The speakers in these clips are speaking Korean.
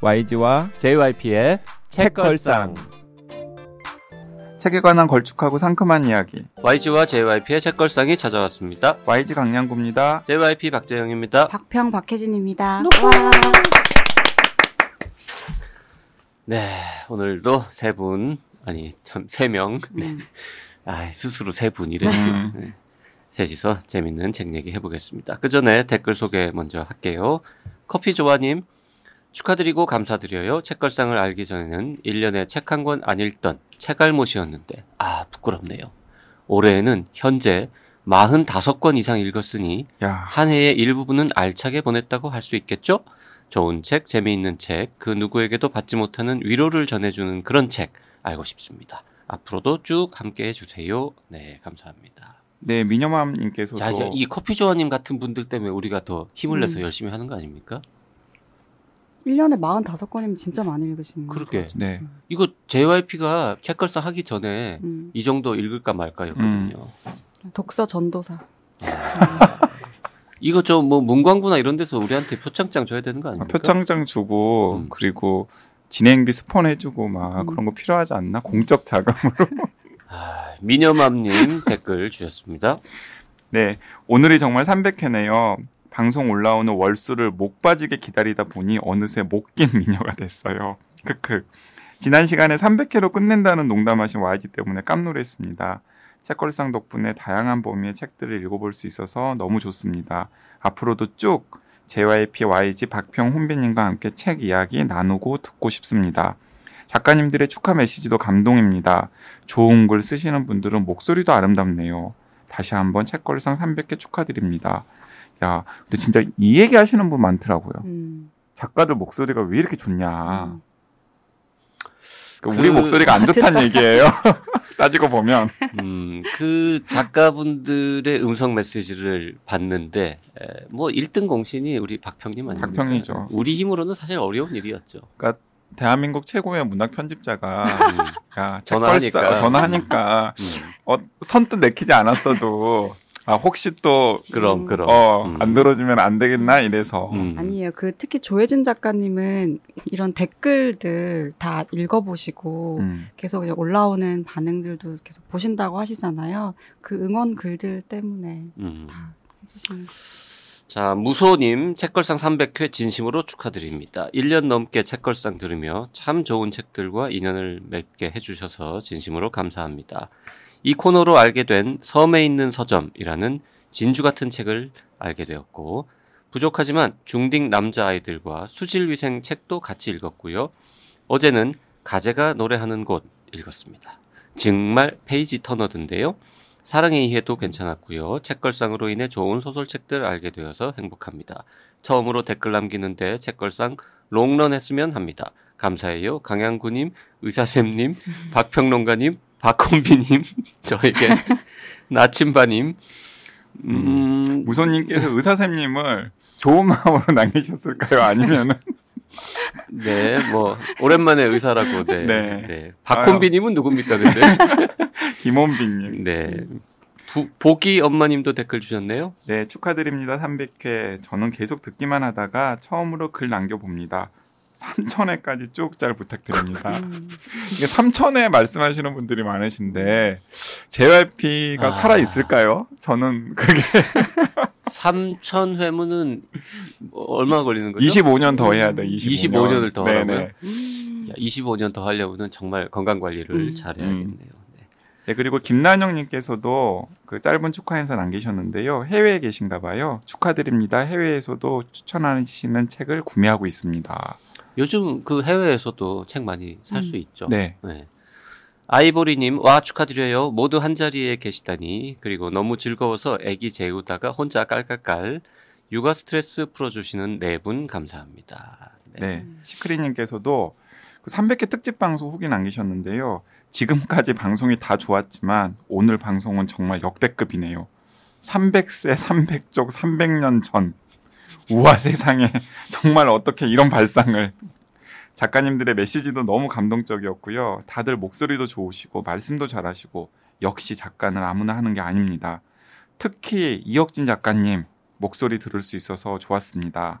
YG와 JYP의 책걸상. 책에 관한 걸쭉하고 상큼한 이야기. YG와 JYP의 책걸상이 찾아왔습니다. YG 강량구입니다. JYP 박재영입니다. 박평 박혜진입니다. 네, 오늘도 세 분, 아니, 참, 세 명. 네. 음. 아, 스스로 세 분이래. 음. 네. 셋이서 재밌는 책 얘기 해보겠습니다. 그 전에 댓글 소개 먼저 할게요. 커피조아님, 축하드리고 감사드려요. 책걸상을 알기 전에는 1년에 책 한 권 안 읽던 책알못이었는데, 아, 부끄럽네요. 올해에는 현재 45권 이상 읽었으니 야, 한 해의 일부분은 알차게 보냈다고 할 수 있겠죠? 좋은 책, 재미있는 책, 그 누구에게도 받지 못하는 위로를 전해주는 그런 책 알고 싶습니다. 앞으로도 쭉 함께 해 주세요. 네, 감사합니다. 네 미녀맘님께서도 자, 이 커피 조아님 같은 분들 때문에 우리가 더 힘을 내서 음. 열심히 하는 거 아닙니까? 1년에 45권이면 진짜 많이 읽으시는. 그러게. 네 이거 JYP가 책걸상 하기 전에 음, 이 정도 읽을까 말까였거든요. 독서 전도사. 이거 저뭐 문광부나 이런 데서 우리한테 표창장 줘야 되는 거 아닙니까? 표창장 주고 음. 그리고 진행비 스폰 해주고 막 음. 그런 거 필요하지 않나? 공적 자금으로. 아, 미녀맘님 댓글 주셨습니다. 네 오늘이 정말 300회네요. 방송 올라오는 월수를 목 빠지게 기다리다 보니 어느새 목 낀 미녀가 됐어요. 크크. 지난 시간에 300회로 끝낸다는 농담하신 YG 때문에 깜놀했습니다. 책걸상 덕분에 다양한 범위의 책들을 읽어볼 수 있어서 너무 좋습니다. 앞으로도 쭉 JYP, YG, 박평, 혼비님과 함께 책 이야기 나누고 듣고 싶습니다. 작가님들의 축하 메시지도 감동입니다. 좋은 글 쓰시는 분들은 목소리도 아름답네요. 다시 한번 책걸상 300회 축하드립니다. 야, 근데 진짜 이 얘기 하시는 분 많더라고요. 음, 작가들 목소리가 왜 이렇게 좋냐. 음. 그러니까 우리 그- 목소리가 안 좋다는 얘기예요. 따지고 보면. 음, 그 작가분들의 음성 메시지를 봤는데, 에, 뭐 1등 공신이 우리 박평님 아닙니까? 박평이죠. 우리 힘으로는 사실 어려운 일이었죠. 대한민국 최고의 문학 편집자가 음, 야, 전화하니까. 전화하니까 음, 어, 선뜻 내키지 않았어도 아, 혹시 또 그럼, 음. 그럼. 어, 음. 안 들어주면 안 되겠나 이래서 음. 아니에요. 그 특히 조혜진 작가님은 이런 댓글들 다 읽어보시고 음. 계속 이제 올라오는 반응들도 계속 보신다고 하시잖아요. 그 응원 글들 때문에 음. 다 해주시는 거. 자, 무소님, 책걸상 300회 진심으로 축하드립니다. 1년 넘게 책걸상 들으며 참 좋은 책들과 인연을 맺게 해주셔서 진심으로 감사합니다. 이 코너로 알게 된 섬에 있는 서점이라는 진주 같은 책을 알게 되었고, 부족하지만 중딩 남자아이들과 수질위생 책도 같이 읽었고요. 어제는 가재가 노래하는 곳 읽었습니다. 정말 페이지 터너든데요. 사랑의 이해도 괜찮았고요. 책걸상으로 인해 좋은 소설책들 알게 되어서 행복합니다. 처음으로 댓글 남기는데 책걸상 롱런 했으면 합니다. 감사해요. 강양구님, 의사쌤님, 박평론가님, 박콤비님, 저에게 나침반님, 음, 무소님께서 의사쌤님을 좋은 마음으로 남기셨을까요? 아니면은 네, 뭐 오랜만에 의사라고, 네, 네. 네. 박콤비님은 누굽니까, 근데? 김원빈님 네, 부- 보기 엄마님도 댓글 주셨네요. 네, 축하드립니다. 300회. 저는 계속 듣기만 하다가 처음으로 글 남겨봅니다. 3천회까지 쭉 잘 부탁드립니다. 음, 이게 3천회 말씀하시는 분들이 많으신데, JYP가 아. 살아 있을까요? 저는 그게 3천 회문은 뭐 얼마 걸리는 거죠? 25년 더 해야 돼, 25년. 25년 을더. 하라고요? 음. 야, 25년 더 하려면은 정말 건강 관리를 음. 잘해야겠네요. 네. 네, 그리고 김난영님께서도 그 짧은 축하 인사 남기셨는데요. 해외에 계신가 봐요. 축하드립니다. 해외에서도 추천하시는 책을 구매하고 있습니다. 요즘 그 해외에서도 책 많이 살수 음. 있죠. 네. 아이보리님, 와, 축하드려요. 모두 한 자리에 계시다니. 그리고 너무 즐거워서 애기 재우다가 혼자 깔깔깔. 육아 스트레스 풀어주시는 네 분 감사합니다. 네. 시크리님께서도 그 300회 특집 방송 후기 남기셨는데요. 지금까지 방송이 다 좋았지만 오늘 방송은 정말 역대급이네요. 300세, 300족, 300년 전. 우와 세상에 정말 어떻게 이런 발상을 작가님들의 메시지도 너무 감동적이었고요. 다들 목소리도 좋으시고 말씀도 잘하시고 역시 작가는 아무나 하는 게 아닙니다. 특히 이혁진 작가님 목소리 들을 수 있어서 좋았습니다.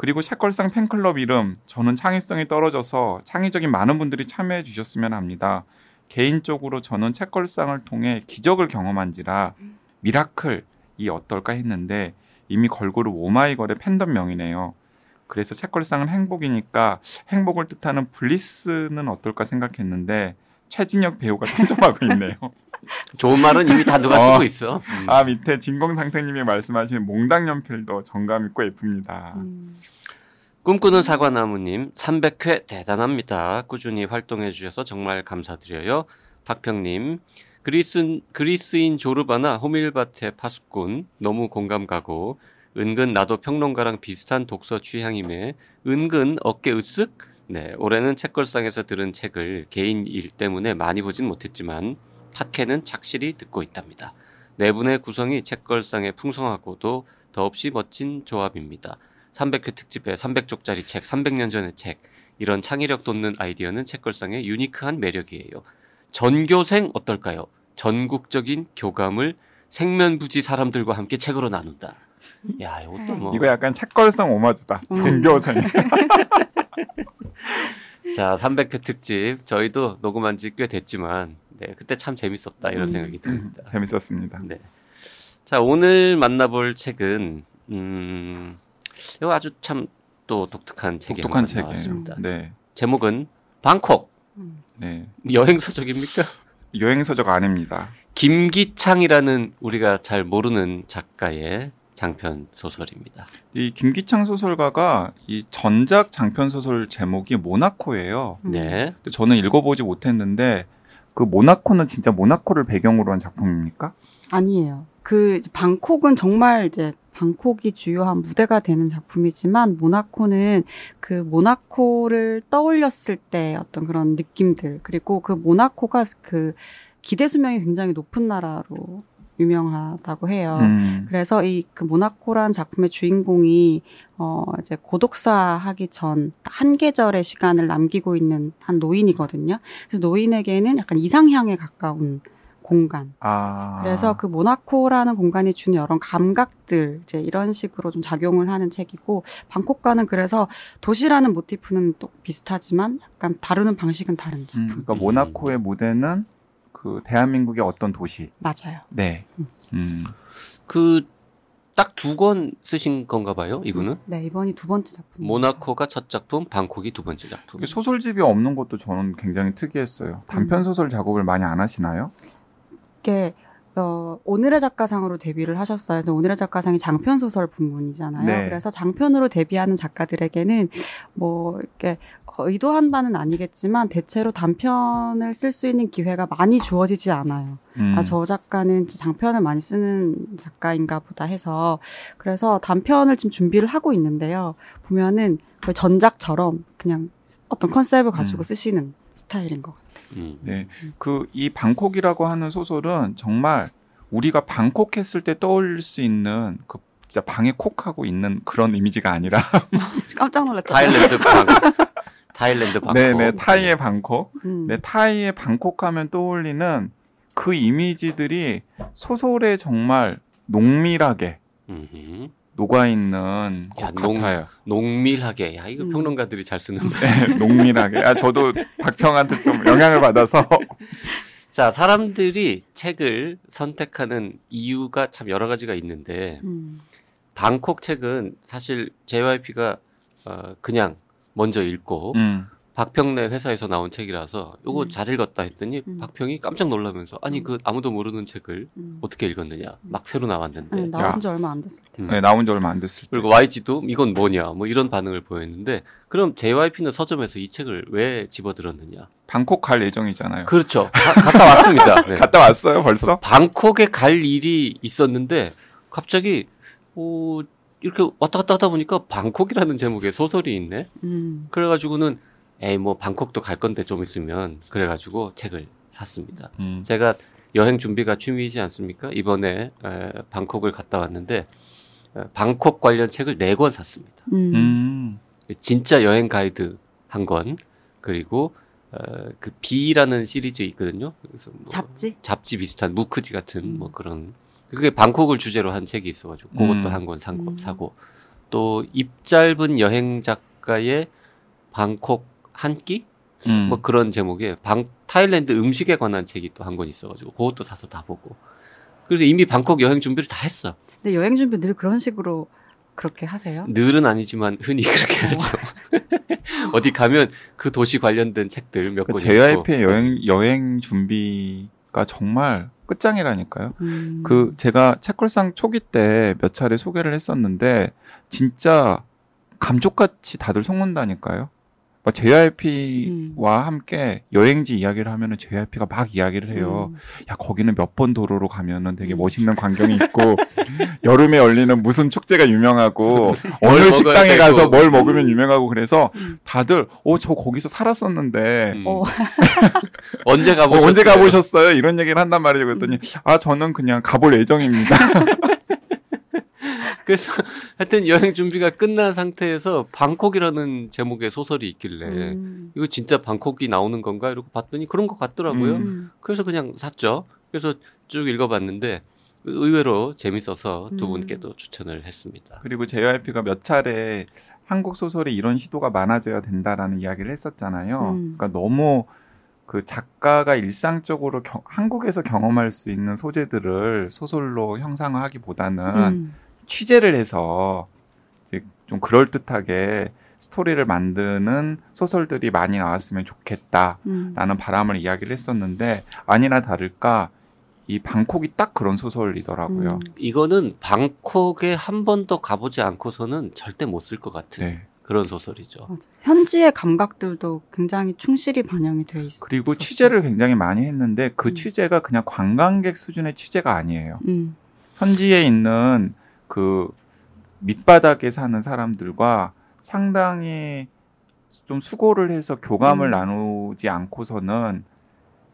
그리고 책걸상 팬클럽 이름 저는 창의성이 떨어져서 창의적인 많은 분들이 참여해 주셨으면 합니다. 개인적으로 저는 책걸상을 통해 기적을 경험한지라 미라클이 어떨까 했는데 이미 걸그룹 오마이걸의 팬덤 명이네요. 그래서 책걸상은 행복이니까 행복을 뜻하는 블리스는 어떨까 생각했는데 최진혁 배우가 선점하고 있네요. 좋은 말은 이미 다 누가 어. 쓰고 있어. 음. 아 밑에 진공 상태님이 말씀하신 몽당 연필도 정감 있고 예쁩니다. 음. 꿈꾸는 사과나무님 300회 대단합니다. 꾸준히 활동해 주셔서 정말 감사드려요. 박평님 그리스 그리스인 조르바나 호밀밭의 파수꾼 너무 공감 가고 은근 나도 평론가랑 비슷한 독서 취향임에 은근 어깨 으쓱 네 올해는 책걸상에서 들은 책을 개인 일 때문에 많이 보진 못했지만 팟캐는 착실히 듣고 있답니다. 네 분의 구성이 책걸상에 풍성하고도 더없이 멋진 조합입니다. 300회 특집에 300쪽짜리 책, 300년 전의 책, 이런 창의력 돋는 아이디어는 책걸상의 유니크한 매력이에요. 전교생 어떨까요? 전국적인 교감을 생면부지 사람들과 함께 책으로 나눈다. 야, 이것도 뭐. 이거 약간 책걸상 오마주다. 음. 전교생. 자, 300회 특집. 저희도 녹음한 지 꽤 됐지만, 네, 그때 참 재밌었다. 이런 음. 생각이 듭니다. 재밌었습니다. 네. 자, 오늘 만나볼 책은, 음, 이거 아주 참 또 독특한 책이 독특한 책이에요. 나왔습니다. 네, 제목은 방콕. 음. 네. 여행서적입니까? 여행서적 아닙니다. 김기창이라는 우리가 잘 모르는 작가의 장편 소설입니다. 이 김기창 소설가가 이 전작 장편 소설 제목이 모나코예요. 음. 네. 저는 읽어보지 못했는데 그 모나코는 진짜 모나코를 배경으로 한 작품입니까? 아니에요. 그 방콕은 정말 이제 방콕이 주요한 무대가 되는 작품이지만 모나코는 그 모나코를 떠올렸을 때 어떤 그런 느낌들 그리고 그 모나코가 그 기대 수명이 굉장히 높은 나라로 유명하다고 해요. 음. 그래서 이 그 모나코란 작품의 주인공이 어 이제 고독사 하기 전 한 계절의 시간을 남기고 있는 한 노인이거든요. 그래서 노인에게는 약간 이상향에 가까운 공간. 아. 그래서 그 모나코라는 공간이 주는 여러 감각들 이제 이런 식으로 좀 작용을 하는 책이고 방콕과는 그래서 도시라는 모티프는 또 비슷하지만 약간 다루는 방식은 다른 음, 작품. 그러니까 모나코의 무대는 그 대한민국의 어떤 도시. 맞아요. 네. 음. 그 딱 두 권 쓰신 건가 봐요, 이분은. 네 이번이 두 번째 작품. 모나코가 첫 작품, 방콕이 두 번째 작품. 소설집이 없는 것도 저는 굉장히 특이했어요. 단편 소설 작업을 많이 안 하시나요? 이게 어, 오늘의 작가상으로 데뷔를 하셨어요. 그래서 오늘의 작가상이 장편 소설 부문이잖아요. 네. 그래서 장편으로 데뷔하는 작가들에게는 뭐 이렇게 의도한 바는 아니겠지만 대체로 단편을 쓸 수 있는 기회가 많이 주어지지 않아요. 음. 아, 저 작가는 장편을 많이 쓰는 작가인가 보다 해서 그래서 단편을 지금 준비를 하고 있는데요. 보면은 거의 전작처럼 그냥 어떤 컨셉을 가지고 음. 쓰시는 스타일인 것 같아요. 음. 네. 그 이 방콕이라고 하는 소설은 정말 우리가 방콕 했을 때 떠올릴 수 있는 그 진짜 방에 콕하고 있는 그런 이미지가 아니라 깜짝 놀랐잖아요. 타일랜드 방콕. 타일랜드 방콕. 네네 타이의 방콕 음. 네 타이의 방콕 하면 떠올리는 그 이미지들이 소설에 정말 농밀하게 음흠. 녹아 있는 것 농- 같아요. 농밀하게. 야, 이거 음. 평론가들이 잘 쓰는데. 네, 농밀하게. 아 저도 박평한테 좀 영향을 받아서 자, 사람들이 책을 선택하는 이유가 참 여러 가지가 있는데, 음. 방콕 책은 사실 JYP가 어, 그냥 먼저 읽고, 음, 박평래 회사에서 나온 책이라서 요거 음. 잘 읽었다 했더니 음. 박평이 깜짝 놀라면서 아니 음. 그 아무도 모르는 책을 음. 어떻게 읽었느냐 막 새로 나왔는데 네, 나온 지 얼마 안 됐을 때. 음. 네, 나온 지 얼마 안 됐을 때. 그리고 YG도 이건 뭐냐 뭐 이런 반응을 보였는데 그럼 JYP는 서점에서 이 책을 왜 집어들었느냐 방콕 갈 예정이잖아요. 그렇죠 가- 갔다 왔습니다 네. 갔다 왔어요 벌써? 방콕에 갈 일이 있었는데 갑자기 어, 이렇게 왔다 갔다 하다 보니까 방콕이라는 제목의 소설이 있네 음. 그래가지고는 에이 뭐 방콕도 갈 건데 좀 있으면 그래가지고 책을 샀습니다. 음. 제가 여행 준비가 취미이지 않습니까? 이번에 에, 방콕을 갔다 왔는데 에, 방콕 관련 책을 네 권 샀습니다. 음. 음. 진짜 여행 가이드 한 권 그리고 어, 그 비라는 시리즈 있거든요. 그래서 뭐 잡지? 잡지 비슷한 무크지 같은 음. 뭐 그런 그게 방콕을 주제로 한 책이 있어가지고 그것도 음. 한권 음. 사고 또 입 짧은 여행 작가의 방콕 한 끼? 음. 뭐 그런 제목의 방 타일랜드 음식에 관한 책이 또 한 권 있어가지고 그것도 사서 다 보고 그래서 이미 방콕 여행 준비를 다 했어. 근데 여행 준비 늘 그런 식으로 그렇게 하세요? 늘은 아니지만 흔히 그렇게 하죠. 어디 가면 그 도시 관련된 책들 몇그권 있고. JYP의 여행 여행 준비가 정말 끝장이라니까요. 음. 그 제가 책걸상 초기 때 몇 차례 소개를 했었는데 진짜 감쪽같이 다들 속는다니까요. 뭐 JYP와 함께 여행지 이야기를 하면은 JYP가 막 이야기를 해요. 음. 야 거기는 몇 번 도로로 가면은 되게 음. 멋있는 광경이 있고 여름에 열리는 무슨 축제가 유명하고 뭘 어느 식당에 되고. 가서 뭘 먹으면 유명하고 그래서 음. 다들 어 저 거기서 살았었는데 음. 어. 언제 어, 가보셨어요? 언제 가보셨어요? 이런 얘기를 한단 말이죠. 그랬더니 아 저는 그냥 가볼 예정입니다. 그래서 하여튼 여행 준비가 끝난 상태에서 방콕이라는 제목의 소설이 있길래 음. 이거 진짜 방콕이 나오는 건가 이러고 봤더니 그런 것 같더라고요. 음. 음. 그래서 그냥 샀죠. 그래서 쭉 읽어봤는데 의외로 재밌어서 두 음. 분께도 추천을 했습니다. 그리고 JYP가 몇 차례 한국 소설에 이런 시도가 많아져야 된다라는 이야기를 했었잖아요. 음. 그러니까 너무 그 작가가 일상적으로 겨- 한국에서 경험할 수 있는 소재들을 소설로 형상화하기보다는 음. 취재를 해서 좀 그럴듯하게 스토리를 만드는 소설들이 많이 나왔으면 좋겠다라는 음. 바람을 이야기를 했었는데 아니나 다를까 이 방콕이 딱 그런 소설이더라고요. 음. 이거는 방콕에 한 번도 가보지 않고서는 절대 못 쓸 것 같은 네. 그런 소설이죠. 맞아. 현지의 감각들도 굉장히 충실히 반영이 돼 있어. 그리고 취재를 굉장히 많이 했는데 그 음. 취재가 그냥 관광객 수준의 취재가 아니에요. 음. 현지에 있는 그 밑바닥에 사는 사람들과 상당히 좀 수고를 해서 교감을 음. 나누지 않고서는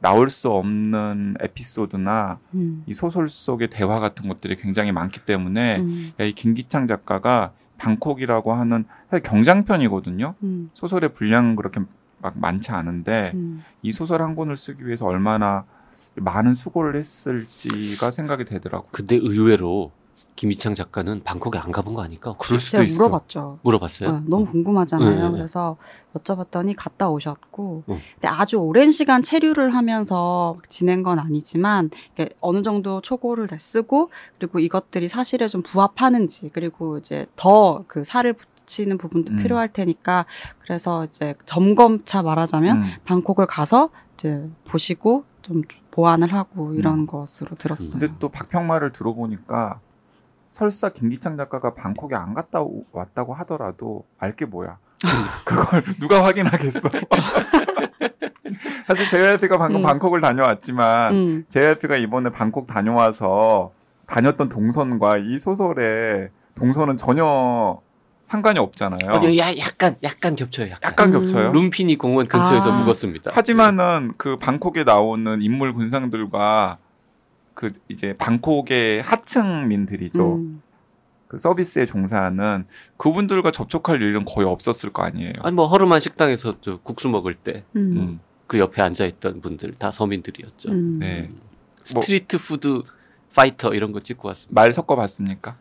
나올 수 없는 에피소드나 음. 이 소설 속의 대화 같은 것들이 굉장히 많기 때문에 음. 야, 이 김기창 작가가 방콕이라고 하는 사실 경장편이거든요. 음. 소설의 분량은 그렇게 막 많지 않은데 음. 이 소설 한 권을 쓰기 위해서 얼마나 많은 수고를 했을지가 생각이 되더라고요. 근데 의외로 김희창 작가는 방콕에 안 가본 거 아닐까? 그럴 수도 있어. 물어봤죠. 물어봤어요. 네, 너무 궁금하잖아요. 네, 네. 그래서 여쭤봤더니 갔다 오셨고, 음. 근데 아주 오랜 시간 체류를 하면서 지낸 건 아니지만 이게 어느 정도 초고를 다 쓰고 그리고 이것들이 사실에 좀 부합하는지 그리고 이제 더 그 살을 붙이는 부분도 음. 필요할 테니까 그래서 이제 점검차 말하자면 음. 방콕을 가서 이제 보시고 좀 보완을 하고 이런 음. 것으로 들었어요. 근데 또 박평 말을 들어보니까 설사 김기창 작가가 방콕에 안 갔다 오- 왔다고 하더라도 알게 뭐야. 그걸 누가 확인하겠어. 사실 JYP가 방금 음. 방콕을 다녀왔지만 음. JYP가 이번에 방콕 다녀와서 다녔던 동선과 이 소설의 동선은 전혀 상관이 없잖아요. 어, 야, 약간 약간 겹쳐요. 약간. 약간 음. 겹쳐요. 룸피니 공원 근처에서 아. 묵었습니다. 하지만은 그 방콕에 나오는 인물 군상들과 그 이제 방콕의 하층민들이죠. 음. 그 서비스에 종사하는 그분들과 접촉할 일은 거의 없었을 거 아니에요. 아니 뭐 허름한 식당에서 저 국수 먹을 때그 음. 음. 옆에 앉아 있던 분들 다 서민들이었죠. 음. 네. street food 파이터 이런 거 찍고 왔습니다. 말 섞어 봤습니까?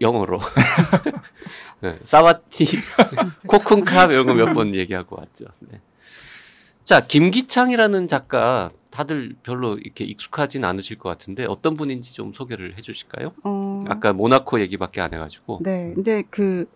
영어로. 네, 사와티, 코쿤캅 이런 거 몇 번 얘기하고 왔죠. 네. 자, 김기창이라는 작가 다들 별로 이렇게 익숙하진 않으실 것 같은데 어떤 분인지 좀 소개를 해 주실까요? 어, 아까 모나코 얘기밖에 안 해 가지고. 네, 근데 그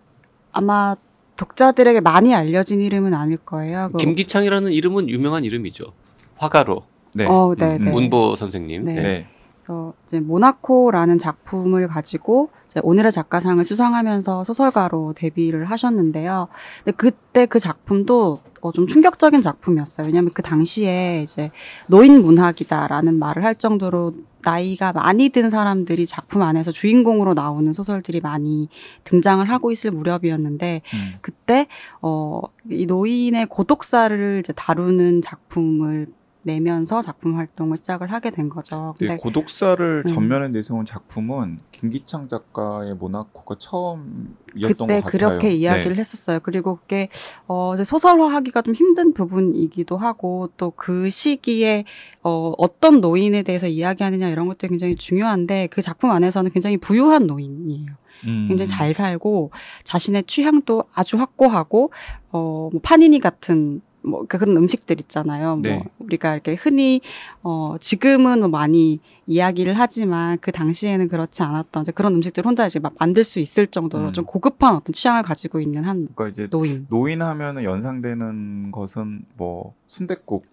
아마 독자들에게 많이 알려진 이름은 아닐 거예요. 그, 김기창이라는 이름은 유명한 이름이죠. 화가로 네. 어, 네, 네. 문보 선생님. 네. 네. 네. 그래서 이제 모나코라는 작품을 가지고 이제 오늘의 작가상을 수상하면서 소설가로 데뷔를 하셨는데요. 근데 그때 그 작품도 어, 좀 충격적인 작품이었어요. 왜냐하면 그 당시에 이제 노인 문학이다라는 말을 할 정도로 나이가 많이 든 사람들이 작품 안에서 주인공으로 나오는 소설들이 많이 등장을 하고 있을 무렵이었는데 음. 그때 어이 노인의 고독사를 이제 다루는 작품을 내면서 작품 활동을 시작을 하게 된 거죠. 네, 근데 고독사를 음. 전면에 내세운 작품은 김기창 작가의 모나코가 처음이었던 그때 것 같아요. 그렇게 이야기를 했었어요. 그리고 그게 어 소설화하기가 좀 힘든 부분이기도 하고 또 그 시기에 어 어떤 노인에 대해서 이야기하느냐 이런 것들이 굉장히 중요한데 그 작품 안에서는 굉장히 부유한 노인이에요. 음. 굉장히 잘 살고 자신의 취향도 아주 확고하고 어, 뭐 파니니 같은 뭐 그런 음식들 있잖아요. 네. 뭐 우리가 이렇게 흔히 어 지금은 뭐 많이 이야기를 하지만 그 당시에는 그렇지 않았던 이제 그런 음식들 혼자 이제 막 만들 수 있을 정도로 음. 좀 고급한 어떤 취향을 가지고 있는 한 그러니까 이제 노인. 노인 하면은 연상되는 것은 뭐 순댓국이나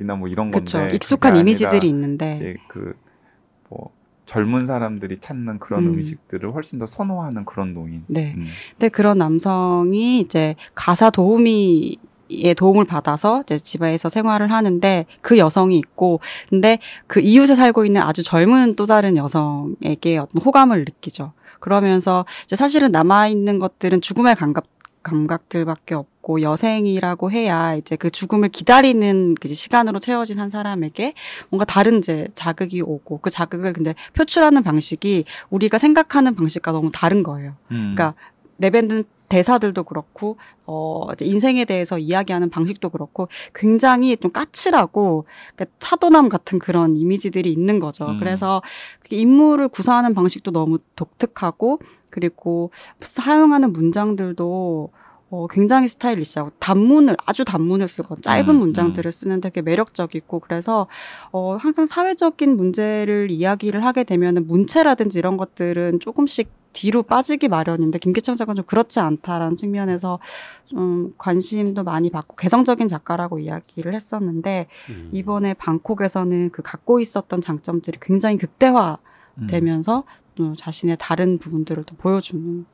예. 뭐 이런 그렇죠. 건데 익숙한 이미지들이 있는데 이제 그뭐 젊은 사람들이 찾는 그런 음. 음. 식들을 훨씬 더 선호하는 그런 노인. 네. 음. 근데 그런 남성이 이제 가사 도우미 의 도움을 받아서 이제 집에서 생활을 하는데 그 여성이 있고 근데 그 이웃에 살고 있는 아주 젊은 또 다른 여성에게 어떤 호감을 느끼죠. 그러면서 이제 사실은 남아 있는 것들은 죽음의 감각 감각들밖에 없고 여생이라고 해야 이제 그 죽음을 기다리는 그 시간으로 채워진 한 사람에게 뭔가 다른 이제 자극이 오고 그 자극을 근데 표출하는 방식이 우리가 생각하는 방식과 너무 다른 거예요. 음. 그러니까 내뱉는 대사들도 그렇고 어 인생에 대해서 이야기하는 방식도 그렇고 굉장히 좀 까칠하고 그러니까 차도남 같은 그런 이미지들이 있는 거죠. 음. 그래서 그 인물을 구사하는 방식도 너무 독특하고 그리고 사용하는 문장들도 어, 굉장히 스타일리시하고 단문을 아주 단문을 쓰고 짧은 음, 문장들을 쓰는데 되게 매력적이고 그래서 어, 항상 사회적인 문제를 이야기를 하게 되면은 문체라든지 이런 것들은 조금씩 뒤로 빠지기 마련인데 김기청 작가는 좀 그렇지 않다라는 측면에서 좀 관심도 많이 받고 개성적인 작가라고 이야기를 했었는데 음. 이번에 방콕에서는 그 갖고 있었던 장점들이 굉장히 극대화되면서 음. 또 자신의 다른 부분들을 또 보여주는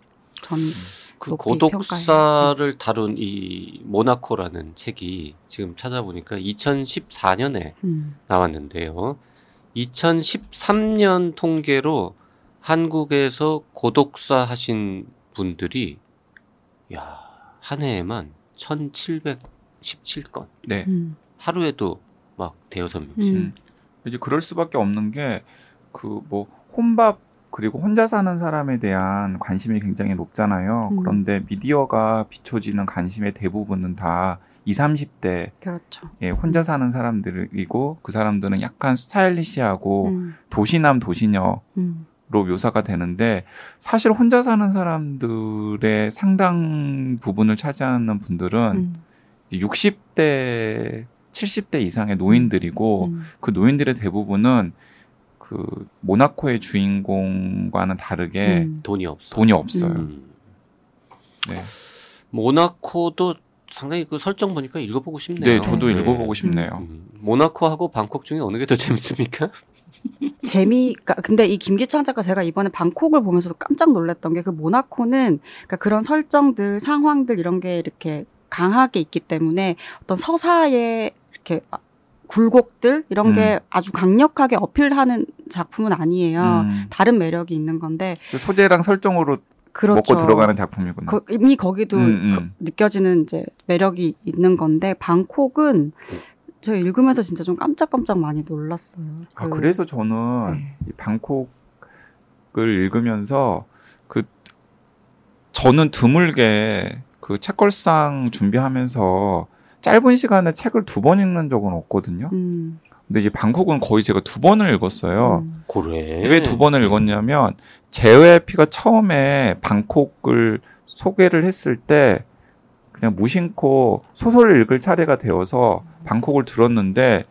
점이 그 높이 고독사를 다룬 이 모나코라는 책이 지금 찾아보니까 2014년에 음, 나왔는데요. 2013년 통계로 한국에서 고독사 하신 분들이 야, 한 해에만 1717건. 네. 음, 하루에도 막 대여섯 명씩. 음. 이제 그럴 수밖에 없는 게 그 뭐 혼밥 그리고 혼자 사는 사람에 대한 관심이 굉장히 높잖아요. 음. 그런데 미디어가 비춰지는 관심의 대부분은 다 20, 30대 그렇죠. 예, 혼자 사는 사람들이고 그 사람들은 약간 스타일리시하고 음, 도시남 도시녀 음, 로 묘사가 되는데 사실 혼자 사는 사람들의 상당 부분을 차지하는 분들은 음, 60대, 70대 이상의 노인들이고 음, 그 노인들의 대부분은 그 모나코의 주인공과는 다르게 음. 돈이 없어. 돈이 없어요. 음. 네. 모나코도 상당히 그 설정 보니까 읽어보고 싶네요. 네, 저도 읽어보고 싶네요. 음. 모나코하고 방콕 중에 어느 게 더 재밌습니까? 재미가 근데 이 김기창 작가 제가 이번에 방콕을 보면서도 깜짝 놀랐던 게 그 모나코는 그러니까 그런 설정들 상황들 이런 게 이렇게 강하게 있기 때문에 어떤 서사의 이렇게 굴곡들 이런 게 아주 강력하게 어필하는 작품은 아니에요. 음, 다른 매력이 있는 건데 그 소재랑 설정으로 그렇죠. 먹고 들어가는 작품이구나. 거- 이미 거기도 음, 음. 그- 느껴지는 이제 매력이 있는 건데 방콕은 저 읽으면서 진짜 좀 깜짝깜짝 많이 놀랐어요. 아, 그- 그래서 저는 네. 이 방콕을 읽으면서 그 저는 드물게 그 책걸상 준비하면서 짧은 시간에 책을 두 번 읽는 적은 없거든요. 음, 근데 이 방콕은 거의 제가 두 번을 읽었어요. 음, 그래. 왜 두 번을 읽었냐면 JYP가 처음에 방콕을 소개를 했을 때 그냥 무심코 소설을 읽을 차례가 되어서 방콕을 들었는데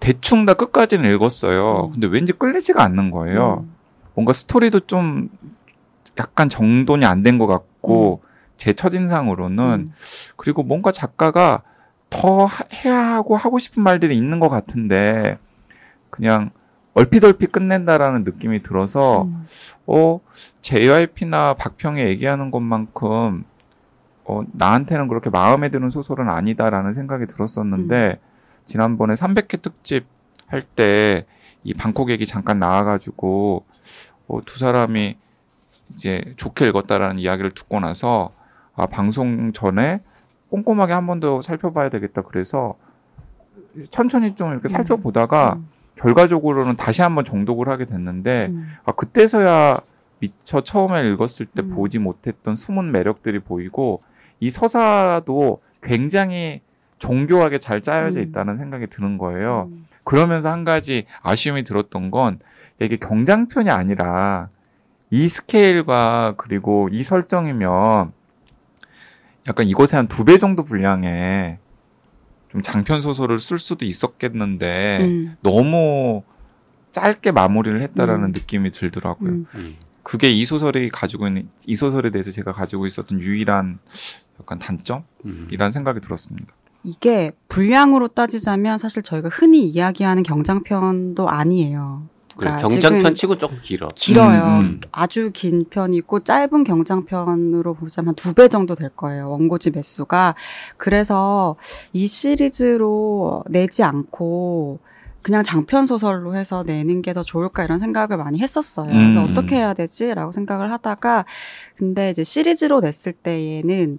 대충 다 끝까지는 읽었어요. 음. 근데 왠지 끌리지가 않는 거예요. 음, 뭔가 스토리도 좀 약간 정돈이 안 된 것 같고 제 첫인상으로는 음, 그리고 뭔가 작가가 더 하- 해야 하고 하고 싶은 말들이 있는 것 같은데 그냥 얼핏얼핏 끝낸다라는 느낌이 들어서 음, 어 JYP나 박평이 얘기하는 것만큼 어 나한테는 그렇게 마음에 드는 소설은 아니다라는 생각이 들었었는데 지난번에 300회 특집 할 때 이 방콕 얘기 잠깐 나와가지고 어, 두 사람이 이제 좋게 읽었다라는 이야기를 듣고 나서 아 방송 전에 꼼꼼하게 한 번 더 살펴봐야 되겠다 그래서 천천히 좀 이렇게 음. 살펴보다가 음, 결과적으로는 다시 한번 정독을 하게 됐는데 음, 아 그때서야 미처 처음에 읽었을 때 음. 보지 못했던 숨은 매력들이 보이고 이 서사도 굉장히 정교하게 잘 짜여져 음. 있다는 생각이 드는 거예요. 음, 그러면서 한 가지 아쉬움이 들었던 건 이게 경장편이 아니라 이 스케일과 그리고 이 설정이면 약간 이곳에 한 두 배 정도 분량의 좀 장편 소설을 쓸 수도 있었겠는데 음. 너무 짧게 마무리를 했다라는 음. 느낌이 들더라고요. 음. 음. 그게 이 소설이 가지고 있는 이 소설에 대해서 제가 가지고 있었던 유일한 약간 단점이라는 음. 생각이 들었습니다. 이게 분량으로 따지자면 사실 저희가 흔히 이야기하는 경장편도 아니에요. 그러니까 경장편 치고 조금 길어. 길어요. 음, 음. 아주 긴 편이 있고 짧은 경장편으로 보자면 한두배 정도 될 거예요. 원고지 매수가. 그래서 이 시리즈로 내지 않고 그냥 장편 소설로 해서 내는 게 더 좋을까 이런 생각을 많이 했었어요. 그래서 음. 어떻게 해야 되지라고 생각을 하다가 근데 이제 시리즈로 냈을 때에는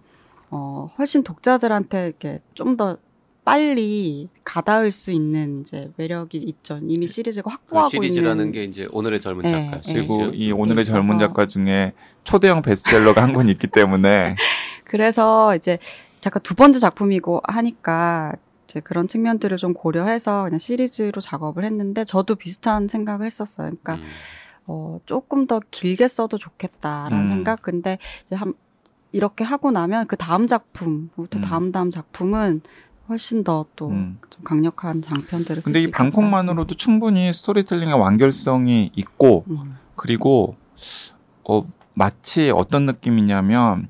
어 훨씬 독자들한테 이렇게 좀 더 빨리 가닿을 수 있는 이제 매력이 있죠. 이미 시리즈가 그 확보하고 시리즈라는 있는 게 이제 오늘의 젊은 네, 작가 네. 그리고. 이 오늘의 있어서. 젊은 작가 중에 초대형 베스트셀러가 한 권 있기 때문에 그래서 이제 잠깐 두 번째 작품이고 하니까 이제 그런 측면들을 좀 고려해서 그냥 시리즈로 작업을 했는데 저도 비슷한 생각을 했었어요. 그러니까 음. 어, 조금 더 길게 써도 좋겠다라는 음. 생각. 근데 이제 한 이렇게 하고 나면 그 다음 작품, 또 음. 다음 다음 작품은 훨씬 더또좀 음. 강력한 장편들을 쓸 근데 수이 방콕만으로도 충분히 스토리텔링의 완결성이 있고 음. 그리고 어 마치 어떤 느낌이냐면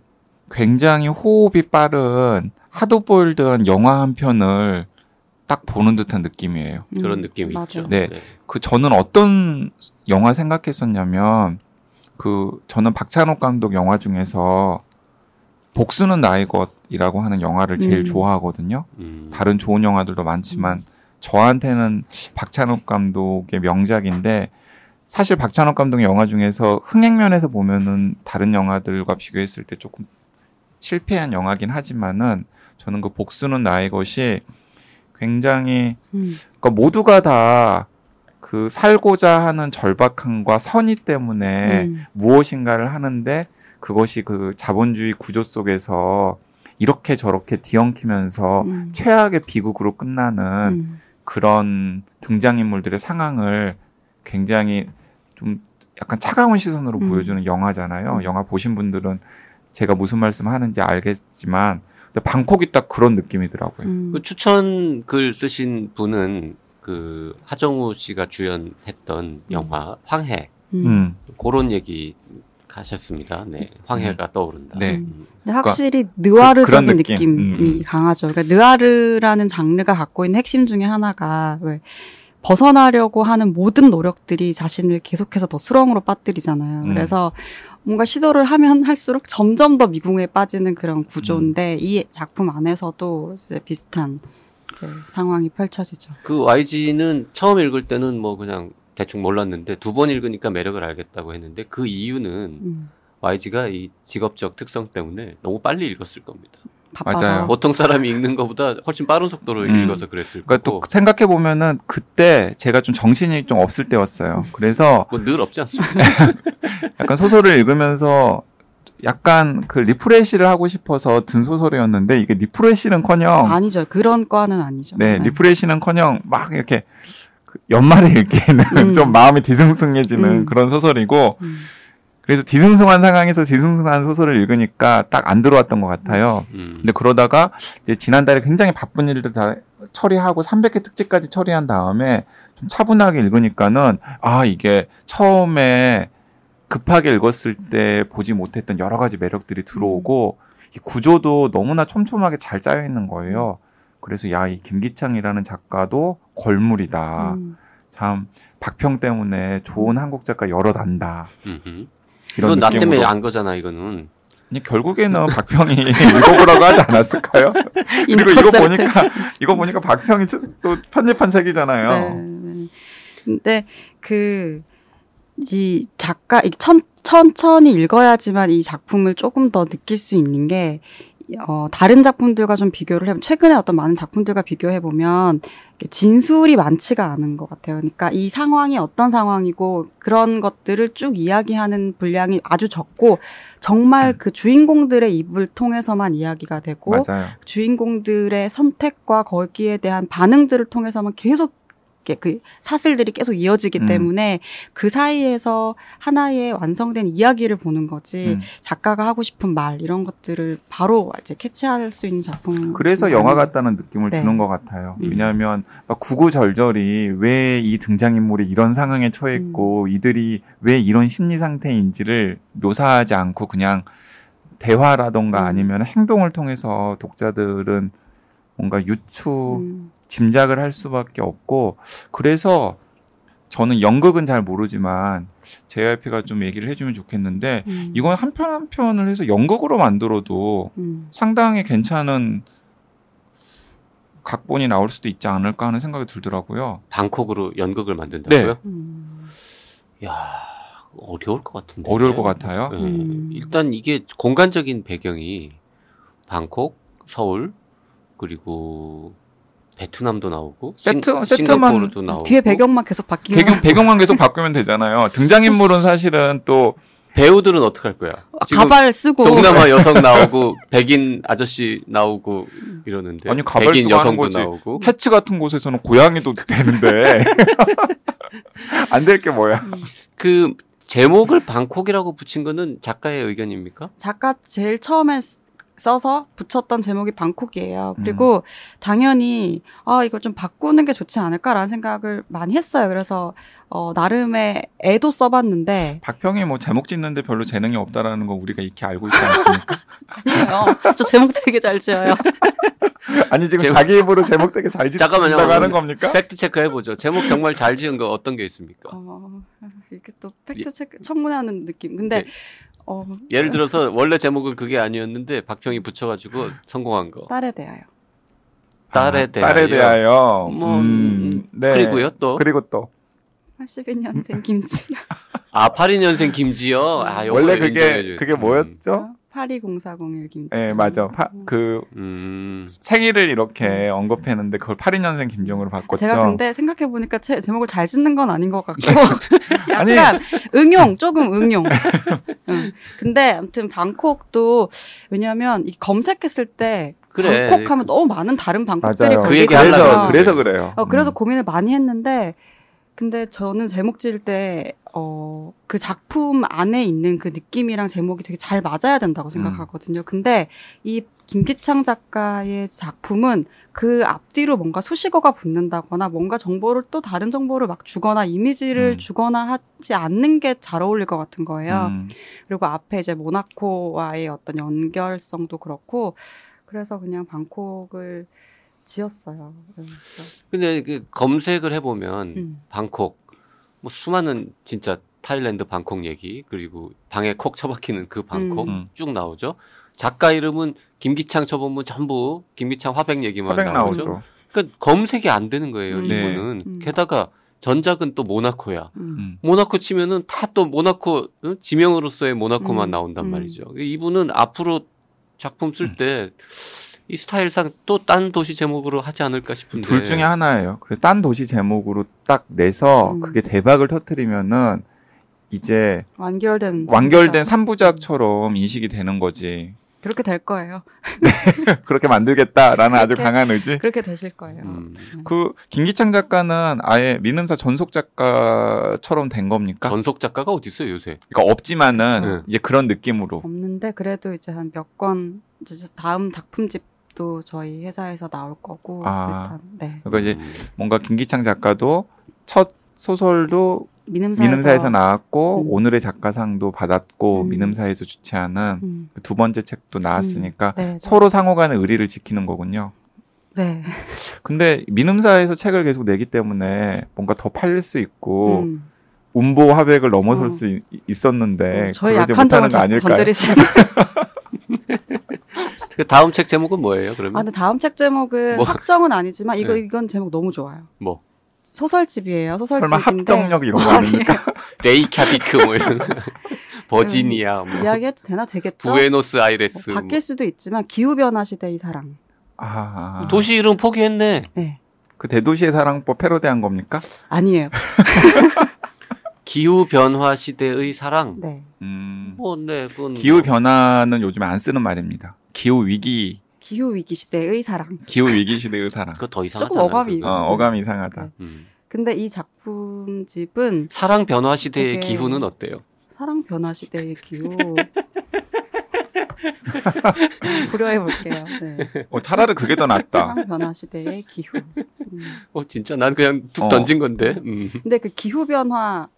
굉장히 호흡이 빠른 하드보일드한 영화 한 편을 딱 보는 듯한 느낌이에요. 음, 그런 느낌이 맞아요. 있죠. 네. 그 저는 어떤 영화 생각했었냐면 그 저는 박찬욱 감독 영화 중에서 복수는 나의 것이라고 하는 영화를 제일 음. 좋아하거든요. 음. 다른 좋은 영화들도 많지만 저한테는 박찬욱 감독의 명작인데 사실 박찬욱 감독의 영화 중에서 흥행면에서 보면은 다른 영화들과 비교했을 때 조금 실패한 영화긴 하지만은 저는 그 복수는 나의 것이 굉장히 음. 그러니까 모두가 다 그 살고자 하는 절박함과 선의 때문에 음. 무엇인가를 하는데 그것이 그 자본주의 구조 속에서 이렇게 저렇게 뒤엉키면서 음. 최악의 비극으로 끝나는 음. 그런 등장인물들의 상황을 굉장히 좀 약간 차가운 시선으로 음. 보여주는 영화잖아요. 음. 영화 보신 분들은 제가 무슨 말씀 하는지 알겠지만 근데 방콕이 딱 그런 느낌이더라고요. 음. 그 추천 글 쓰신 분은 그 하정우 씨가 주연했던 영화 황해 음. 음. 그런 얘기 하셨습니다. 네, 황해가 떠오른다. 네. 음. 근데 확실히 느와르적인 그런 느낌. 느낌이 음, 음. 강하죠. 그러니까 느와르라는 장르가 갖고 있는 핵심 중에 하나가 왜 벗어나려고 하는 모든 노력들이 자신을 계속해서 더 수렁으로 빠뜨리잖아요. 음. 그래서 뭔가 시도를 하면 할수록 점점 더 미궁에 빠지는 그런 구조인데 이 작품 안에서도 이제 비슷한 이제 상황이 펼쳐지죠. 그 YG는 처음 읽을 때는 뭐 그냥 대충 몰랐는데 두 번 읽으니까 매력을 알겠다고 했는데 그 이유는 음, YG가 이 직업적 특성 때문에 너무 빨리 읽었을 겁니다. 바빠서. 맞아요. 보통 사람이 읽는 것보다 훨씬 빠른 속도로 음. 읽어서 그랬을 그러니까 거고 또 생각해 보면은 그때 제가 좀 정신이 좀 없을 때였어요. 그래서 뭐 늘 없지 않습니까? 약간 소설을 읽으면서 약간 그 refresh를 하고 싶어서 든 소설이었는데 이게 refresh는커녕 아니죠. 그런 과는 아니죠. 네, refresh는커녕 막 이렇게 그 연말에 읽기에는 음. 좀 마음이 뒤숭숭해지는 음. 그런 소설이고 음. 그래서 뒤숭숭한 상황에서 뒤숭숭한 소설을 읽으니까 딱 안 들어왔던 것 같아요. 음. 근데 그러다가 이제 지난달에 굉장히 바쁜 일들 다 처리하고 300회 특집까지 처리한 다음에 좀 차분하게 읽으니까는 아 이게 처음에 급하게 읽었을 때 보지 못했던 여러 가지 매력들이 들어오고 이 구조도 너무나 촘촘하게 잘 짜여 있는 거예요. 그래서 야 이 김기창이라는 작가도 걸물이다. 음. 참 박평 때문에 좋은 한국 작가 여러 단다. 음흠. 이건 나 느낌으로. 때문에 안 거잖아 이거는. 아니, 결국에는 박평이 읽어보라고 하지 않았을까요? 그리고 이거. 보니까 이거 보니까 박평이 저- 또 편집한 책이잖아요. 네, 네. 근데 그, 이 작가, 이 천, 천천히 읽어야지만 이 작품을 조금 더 느낄 수 있는 게, 어, 다른 작품들과 좀 비교를 해보면, 최근에 어떤 많은 작품들과 비교해보면, 진술이 많지가 않은 것 같아요. 그러니까 이 상황이 어떤 상황이고, 그런 것들을 쭉 이야기하는 분량이 아주 적고, 정말 그 주인공들의 입을 통해서만 이야기가 되고, 맞아요. 주인공들의 선택과 거기에 대한 반응들을 통해서만 계속 그 사슬들이 계속 이어지기 음. 때문에 그 사이에서 하나의 완성된 이야기를 보는 거지 음. 작가가 하고 싶은 말 이런 것들을 바로 이제 캐치할 수 있는 작품. 그래서 영화 같다는 느낌을 네. 주는 것 같아요. 음. 왜냐하면 막 구구절절이 왜 이 등장인물이 이런 상황에 처해 있고 음. 이들이 왜 이런 심리 상태인지를 묘사하지 않고 그냥 대화라던가 음. 아니면 행동을 통해서 독자들은 뭔가 유추, 음. 짐작을 할 수밖에 없고 그래서 저는 연극은 잘 모르지만 JYP가 좀 얘기를 해주면 좋겠는데 음. 이건 한 편 한 편을 해서 연극으로 만들어도 음. 상당히 괜찮은 각본이 나올 수도 있지 않을까 하는 생각이 들더라고요. 방콕으로 연극을 만든다고요? 네. 음. 야 어려울 것 같은데. 어려울 것 같아요. 네. 음. 일단 이게 공간적인 배경이 방콕, 서울 그리고 베트남도 나오고 세트- 싱- 세트만 나오고 뒤에 배경만 계속 바뀌면 배경 배경만 계속 바꾸면 되잖아요. 등장 인물은 사실은 또 배우들은 어떻게 할 거야? 지금 가발 쓰고 동남아 여성 나오고 백인 아저씨 나오고 이러는데 아니, 가발 백인 쓰고 여성도 거지. 나오고 캐츠 같은 곳에서는 고양이도 되는데 안 될 게 뭐야? 음. 그 제목을 방콕이라고 붙인 거는 작가의 의견입니까? 작가 제일 처음에 쓰- 써서 붙였던 제목이 방콕이에요. 음. 그리고 당연히 아 이걸 좀 바꾸는 게 좋지 않을까라는 생각을 많이 했어요. 그래서 어 나름의 애도 써봤는데 박평이 뭐 제목 짓는데 별로 재능이 없다라는 거 우리가 익히 알고 있지 않습니까? 아니에요. 저 제목 되게 잘 지어요. 아니 지금 제목- 자기 입으로 제목 되게 잘 잠깐만요. 짓는다고 하는 겁니까? fact check 해보죠. 제목 정말 잘 지은 거 어떤 게 있습니까? 어, 이렇게 또 fact check 청문회하는 느낌. 근데 네. 어 예를 들어서 원래 제목은 그게 아니었는데 박평이 붙여가지고 성공한 거. 딸에 대하여. 딸에 아, 대하여. 딸에 대하여. 뭐 음, 네. 그리고요 또. 그리고 또 82년생 김지영. 아 82년생 김지영. 아 요거 원래. 그게 그게 뭐였죠? 820401 김치. 예, 맞아. 파- 그 음. 생일을 이렇게 언급했는데 그걸 82년생 김정으로 바꿨죠. 제가 근데 생각해 보니까 제 제목을 잘 짓는 건 아닌 것 같고 아니. 약간 응용 조금 응용. 응. 근데 아무튼 방콕도 왜냐하면 이 검색했을 때 그래. 방콕하면 너무 많은 다른 방콕들이. 그 얘기 그래서. 그래서 그래요. 어, 그래서 음. 고민을 많이 했는데, 근데 저는 제목 지을 때, 어, 그 작품 안에 있는 그 느낌이랑 제목이 되게 잘 맞아야 된다고 생각하거든요. 근데 이 김기창 작가의 작품은 그 앞뒤로 뭔가 수식어가 붙는다거나 뭔가 정보를 또 다른 정보를 막 주거나 이미지를 음. 주거나 하지 않는 게 잘 어울릴 것 같은 거예요. 음. 그리고 앞에 이제 모나코와의 어떤 연결성도 그렇고, 그래서 그냥 방콕을 지었어요. 그래서, 근데 그 검색을 해보면 음. 방콕 뭐 수많은 진짜 타일랜드 방콕 얘기 그리고 방에 콕 처박히는 그 방콕 음. 쭉 나오죠. 작가 이름은 김기창 쳐보면 전부 김기창 화백 얘기만 화백 나오죠. 나오죠. 그러니까 검색이 안 되는 거예요. 음. 네. 이거는 음. 게다가 전작은 또 모나코야. 음. 음. 모나코 치면은 다 또 모나코 응? 지명으로서의 모나코만 음, 나온단 음. 말이죠. 이분은 앞으로 작품 쓸 때 이 스타일상 또 딴 도시 제목으로 하지 않을까 싶은데 둘 중에 하나예요. 그래서 딴 도시 제목으로 딱 내서 음. 그게 대박을 터트리면은 이제 완결된 완결된 삼부작. 3부작처럼 인식이 되는 거지. 그렇게 될 거예요. 그렇게 만들겠다라는 아주 그렇게- 강한 의지. 그렇게 되실 거예요. 음. 음. 그 김기창 작가는 아예 민음사 전속 작가처럼 된 겁니까? 전속 작가가 어디 있어요 요새? 그러니까 없지만은 네. 이제 그런 느낌으로. 없는데 그래도 이제 한 몇 권 이제 다음 작품집 도 저희 회사에서 나올 거고 아. 일단 네 그러니까 이제 음. 뭔가 김기창 작가도 첫 소설도 민음사에서, 민음사에서 나왔고 음. 오늘의 작가상도 받았고 음. 민음사에서 주최하는 음. 그두 번째 책도 나왔으니까 네, 네. 서로 상호간의 의리를 지키는 거군요. 네. 근데 민음사에서 책을 계속 내기 때문에 뭔가 더 팔릴 수 있고 음. 운보 화백을 넘어설 어. 수 있- 있었는데 저희 그러지 약한 점을? 건드리시면 그 다음 책 제목은 뭐예요? 아, 그러면 근데 다음 책 제목은 뭐? 확정은 아니지만 이거 네. 이건 제목 너무 좋아요. 뭐 소설집이에요. 소설집인데 설마 합정력 이런 거 아니에요. 아닙니까? 레이캬비크 뭐 이런 버지니아 뭐 이야기해도 되나 되겠죠? 부에노스 뭐 아이레스 뭐. 바뀔 수도 있지만 기후 변화 시대의 사랑. 아, 도시 이름 포기했네. 네. 그 대도시의 사랑법 패러디한 겁니까? 아니에요. 기후 변화 시대의 사랑. 네. 음, 뭐, 네, 그건 기후 뭐. 변화는 요즘에 안 쓰는 말입니다. 기후 위기, 기후 위기 시대의 사랑. 기후 위기 시대의 사랑. 그거 더 조금 이상하잖아. 어감이 그거. 어, 어감이 이상하다. 네. 음. 근데 이 작품집은 사랑 변화 시대의 되게- 기후는 어때요? 사랑 변화 시대의 기후. 고려해 볼게요. 네. 어, 차라리 그게 더 낫다. 사랑 변화 시대의 기후. 음. 어 진짜 난 그냥 툭 어. 던진 건데. 음. 근데 그 기후 변화, 그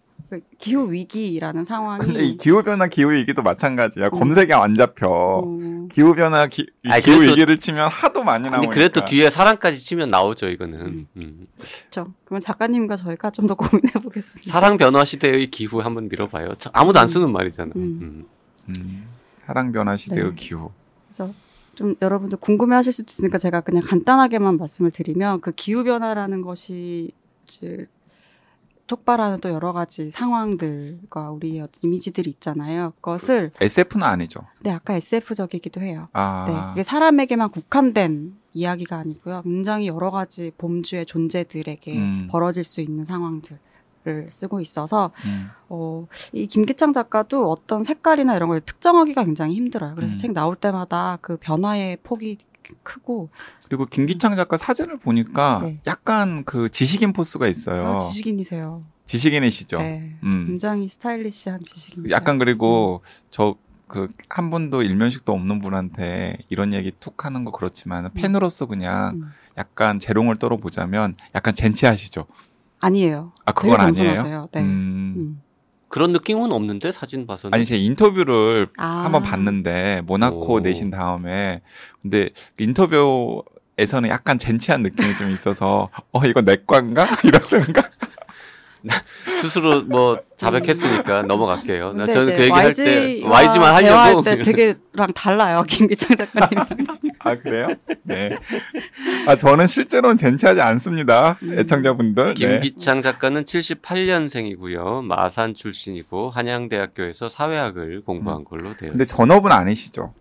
기후 위기라는 상황이 근데 이 기후 변화 기후 위기도 마찬가지야. 음. 검색이 안 잡혀. 어, 기후 변화 기, 이 아니, 기후 그래도- 위기를 치면 하도 많이 나오니까. 그래도 뒤에 사랑까지 치면 나오죠 이거는. 음. 음. 그렇죠. 그러면 작가님과 저희가 좀 더 고민해 보겠습니다. 사랑 변화 시대의 기후 한번 밀어봐요. 참, 아무도 안 쓰는 말이잖아. 음. 음. 음, 사랑 변화 시대의 네. 기후. 그래서 좀 여러분들 궁금해하실 수도 있으니까 제가 그냥 간단하게만 말씀을 드리면 그 기후 변화라는 것이 촉발하는 또 여러 가지 상황들과 우리의 이미지들이 있잖아요. 그것을 SF는 아니죠. 네 아까 SF적이기도 해요. 아, 네, 그게 사람에게만 국한된 이야기가 아니고요. 굉장히 여러 가지 범주의 존재들에게 음. 벌어질 수 있는 상황들 을 쓰고 있어서 음, 어, 이 김기창 작가도 어떤 색깔이나 이런 걸 특정하기가 굉장히 힘들어요. 그래서 음. 책 나올 때마다 그 변화의 폭이 크고 그리고 김기창 작가 사진을 보니까 네. 약간 그 지식인 포스가 있어요. 아, 지식인이세요. 지식인이시죠. 네, 음. 굉장히 스타일리시한 지식인. 약간 그리고 저 그한 분도 일면식도 없는 분한테 이런 얘기 툭 하는 거 그렇지만 팬으로서 그냥 음. 약간 재롱을 떨어보자면 약간 젠치하시죠. 아니에요. 아 그건 아니에요. 네. 음. 음. 그런 느낌은 없는데 사진 봐서는. 아니 제 인터뷰를 아. 한번 봤는데 모나코 오. 내신 다음에 근데 인터뷰에서는 약간 젠치한 느낌이 좀 있어서 어 이거 내과인가 이런 생각. 스스로 뭐 자백했으니까 넘어갈게요. 나 근데 저는 그 이제 얘기 할때 YG YG만 하려고. 때 되게랑 달라요. 김기창 작가님. 아 그래요? 네. 아 저는 실제로는 젠치하지 않습니다. 음. 애청자분들. 네. 김기창 작가는 78년생이고요. 마산 출신이고 한양대학교에서 사회학을 공부한 걸로 되어 근데 전업은 아니시죠?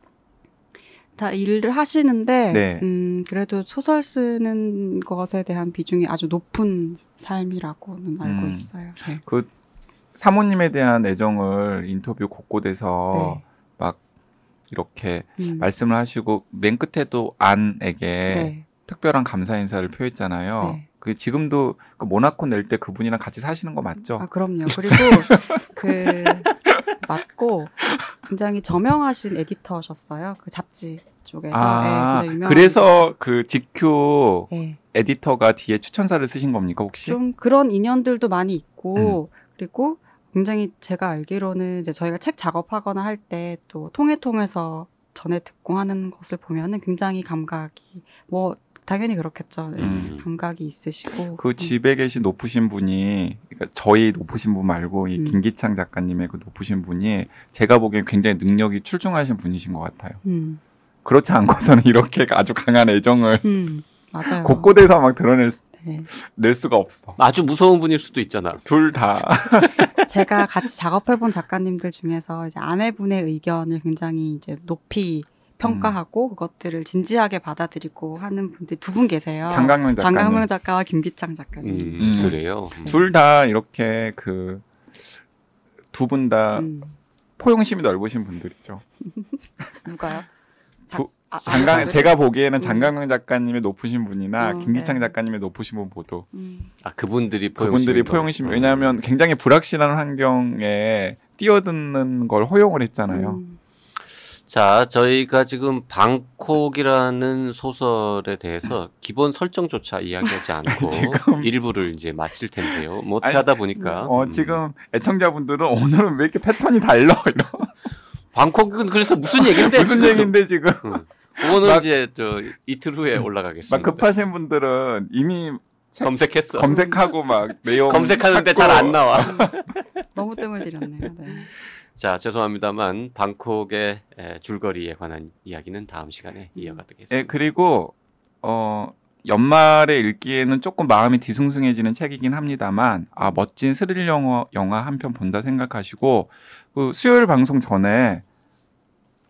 다 일을 하시는데 네. 음, 그래도 소설 쓰는 것에 대한 비중이 아주 높은 삶이라고는 알고 음. 있어요. 네. 그 사모님에 대한 애정을 인터뷰 곳곳에서 네. 막 이렇게 음. 말씀을 하시고 맨 끝에도 안에게 네. 특별한 감사 인사를 표했잖아요. 네. 그 지금도 그 모나코 낼 때 그분이랑 같이 사시는 거 맞죠? 아 그럼요. 그리고 그 맞고 굉장히 저명하신 에디터셨어요. 그 잡지 쪽에서. 아, 네, 그래서 그 GQ 네. 에디터가 뒤에 추천사를 쓰신 겁니까 혹시? 좀 그런 인연들도 많이 음. 있고 그리고 굉장히 제가 알기로는 이제 저희가 책 작업하거나 할 때 또 통해 통해서 전해 듣고 하는 것을 보면은 굉장히 감각이 뭐 당연히 그렇겠죠. 네, 음. 감각이 있으시고 그 집에 계신 높으신 분이 그러니까 저희 높으신 분 말고 이 음. 김기창 작가님의 그 높으신 분이 제가 보기엔 굉장히 능력이 출중하신 분이신 것 같아요. 음, 그렇지 않고서는 이렇게 아주 강한 애정을 음, 맞아요. 곳곳에서 막 드러낼 수- 네. 낼 수가 없어. 아주 무서운 분일 수도 있잖아. 둘 다. 제가 같이 작업해본 작가님들 중에서 이제 아내분의 의견을 굉장히 이제 높이 평가하고 그것들을 진지하게 받아들이고 하는 분들이 두분 계세요. 장강명 작가님. 장강명 작가와 김기창 작가님. 음, 음. 그래요. 음. 둘다 이렇게 그 두 분다 음, 포용심이 넓으신 분들이죠. 누가요? 두- 아, 장강 아내분들? 제가 보기에는 음. 장강명 작가님의 높으신 분이나 어, 김기창 네. 작가님의 높으신 분 모두 음, 아 그분들이 그분들이 포용심이 포용심 넓- 왜냐하면 굉장히 불확실한 환경에 뛰어드는 걸 허용을 했잖아요. 음, 자, 저희가 지금 방콕이라는 소설에 대해서 기본 설정조차 이야기하지 않고 지금- 일부를 이제 마칠 텐데요. 뭐 어떻게 아니, 하다 보니까 어 음. 지금 애청자분들은 오늘은 왜 이렇게 패턴이 달라 이런 방콕은 그래서 무슨 얘긴데 무슨 지금? 얘기인데 지금 그거는 막- 이제 저 이틀 후에 올라가겠습니다. 막 급하신 분들은 이미 검색했어. 검색하고 막 내용 검색하는데 잘 안 나와. 너무 뜸을 들였네요. 네. 자, 죄송합니다만 방콕의 에, 줄거리에 관한 이야기는 다음 시간에 이어가겠습니다. 예, 그리고 어 연말에 읽기에는 조금 마음이 뒤숭숭해지는 책이긴 합니다만 아 멋진 스릴 영화 영화 한 편 본다 생각하시고 그 수요일 방송 전에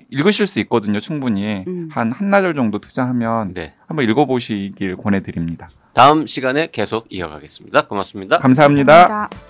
읽으실 수 있거든요 충분히 음. 한 한나절 정도 투자하면 네. 한번 읽어보시길 권해드립니다 다음 시간에 계속 이어가겠습니다. 고맙습니다. 감사합니다. 감사합니다.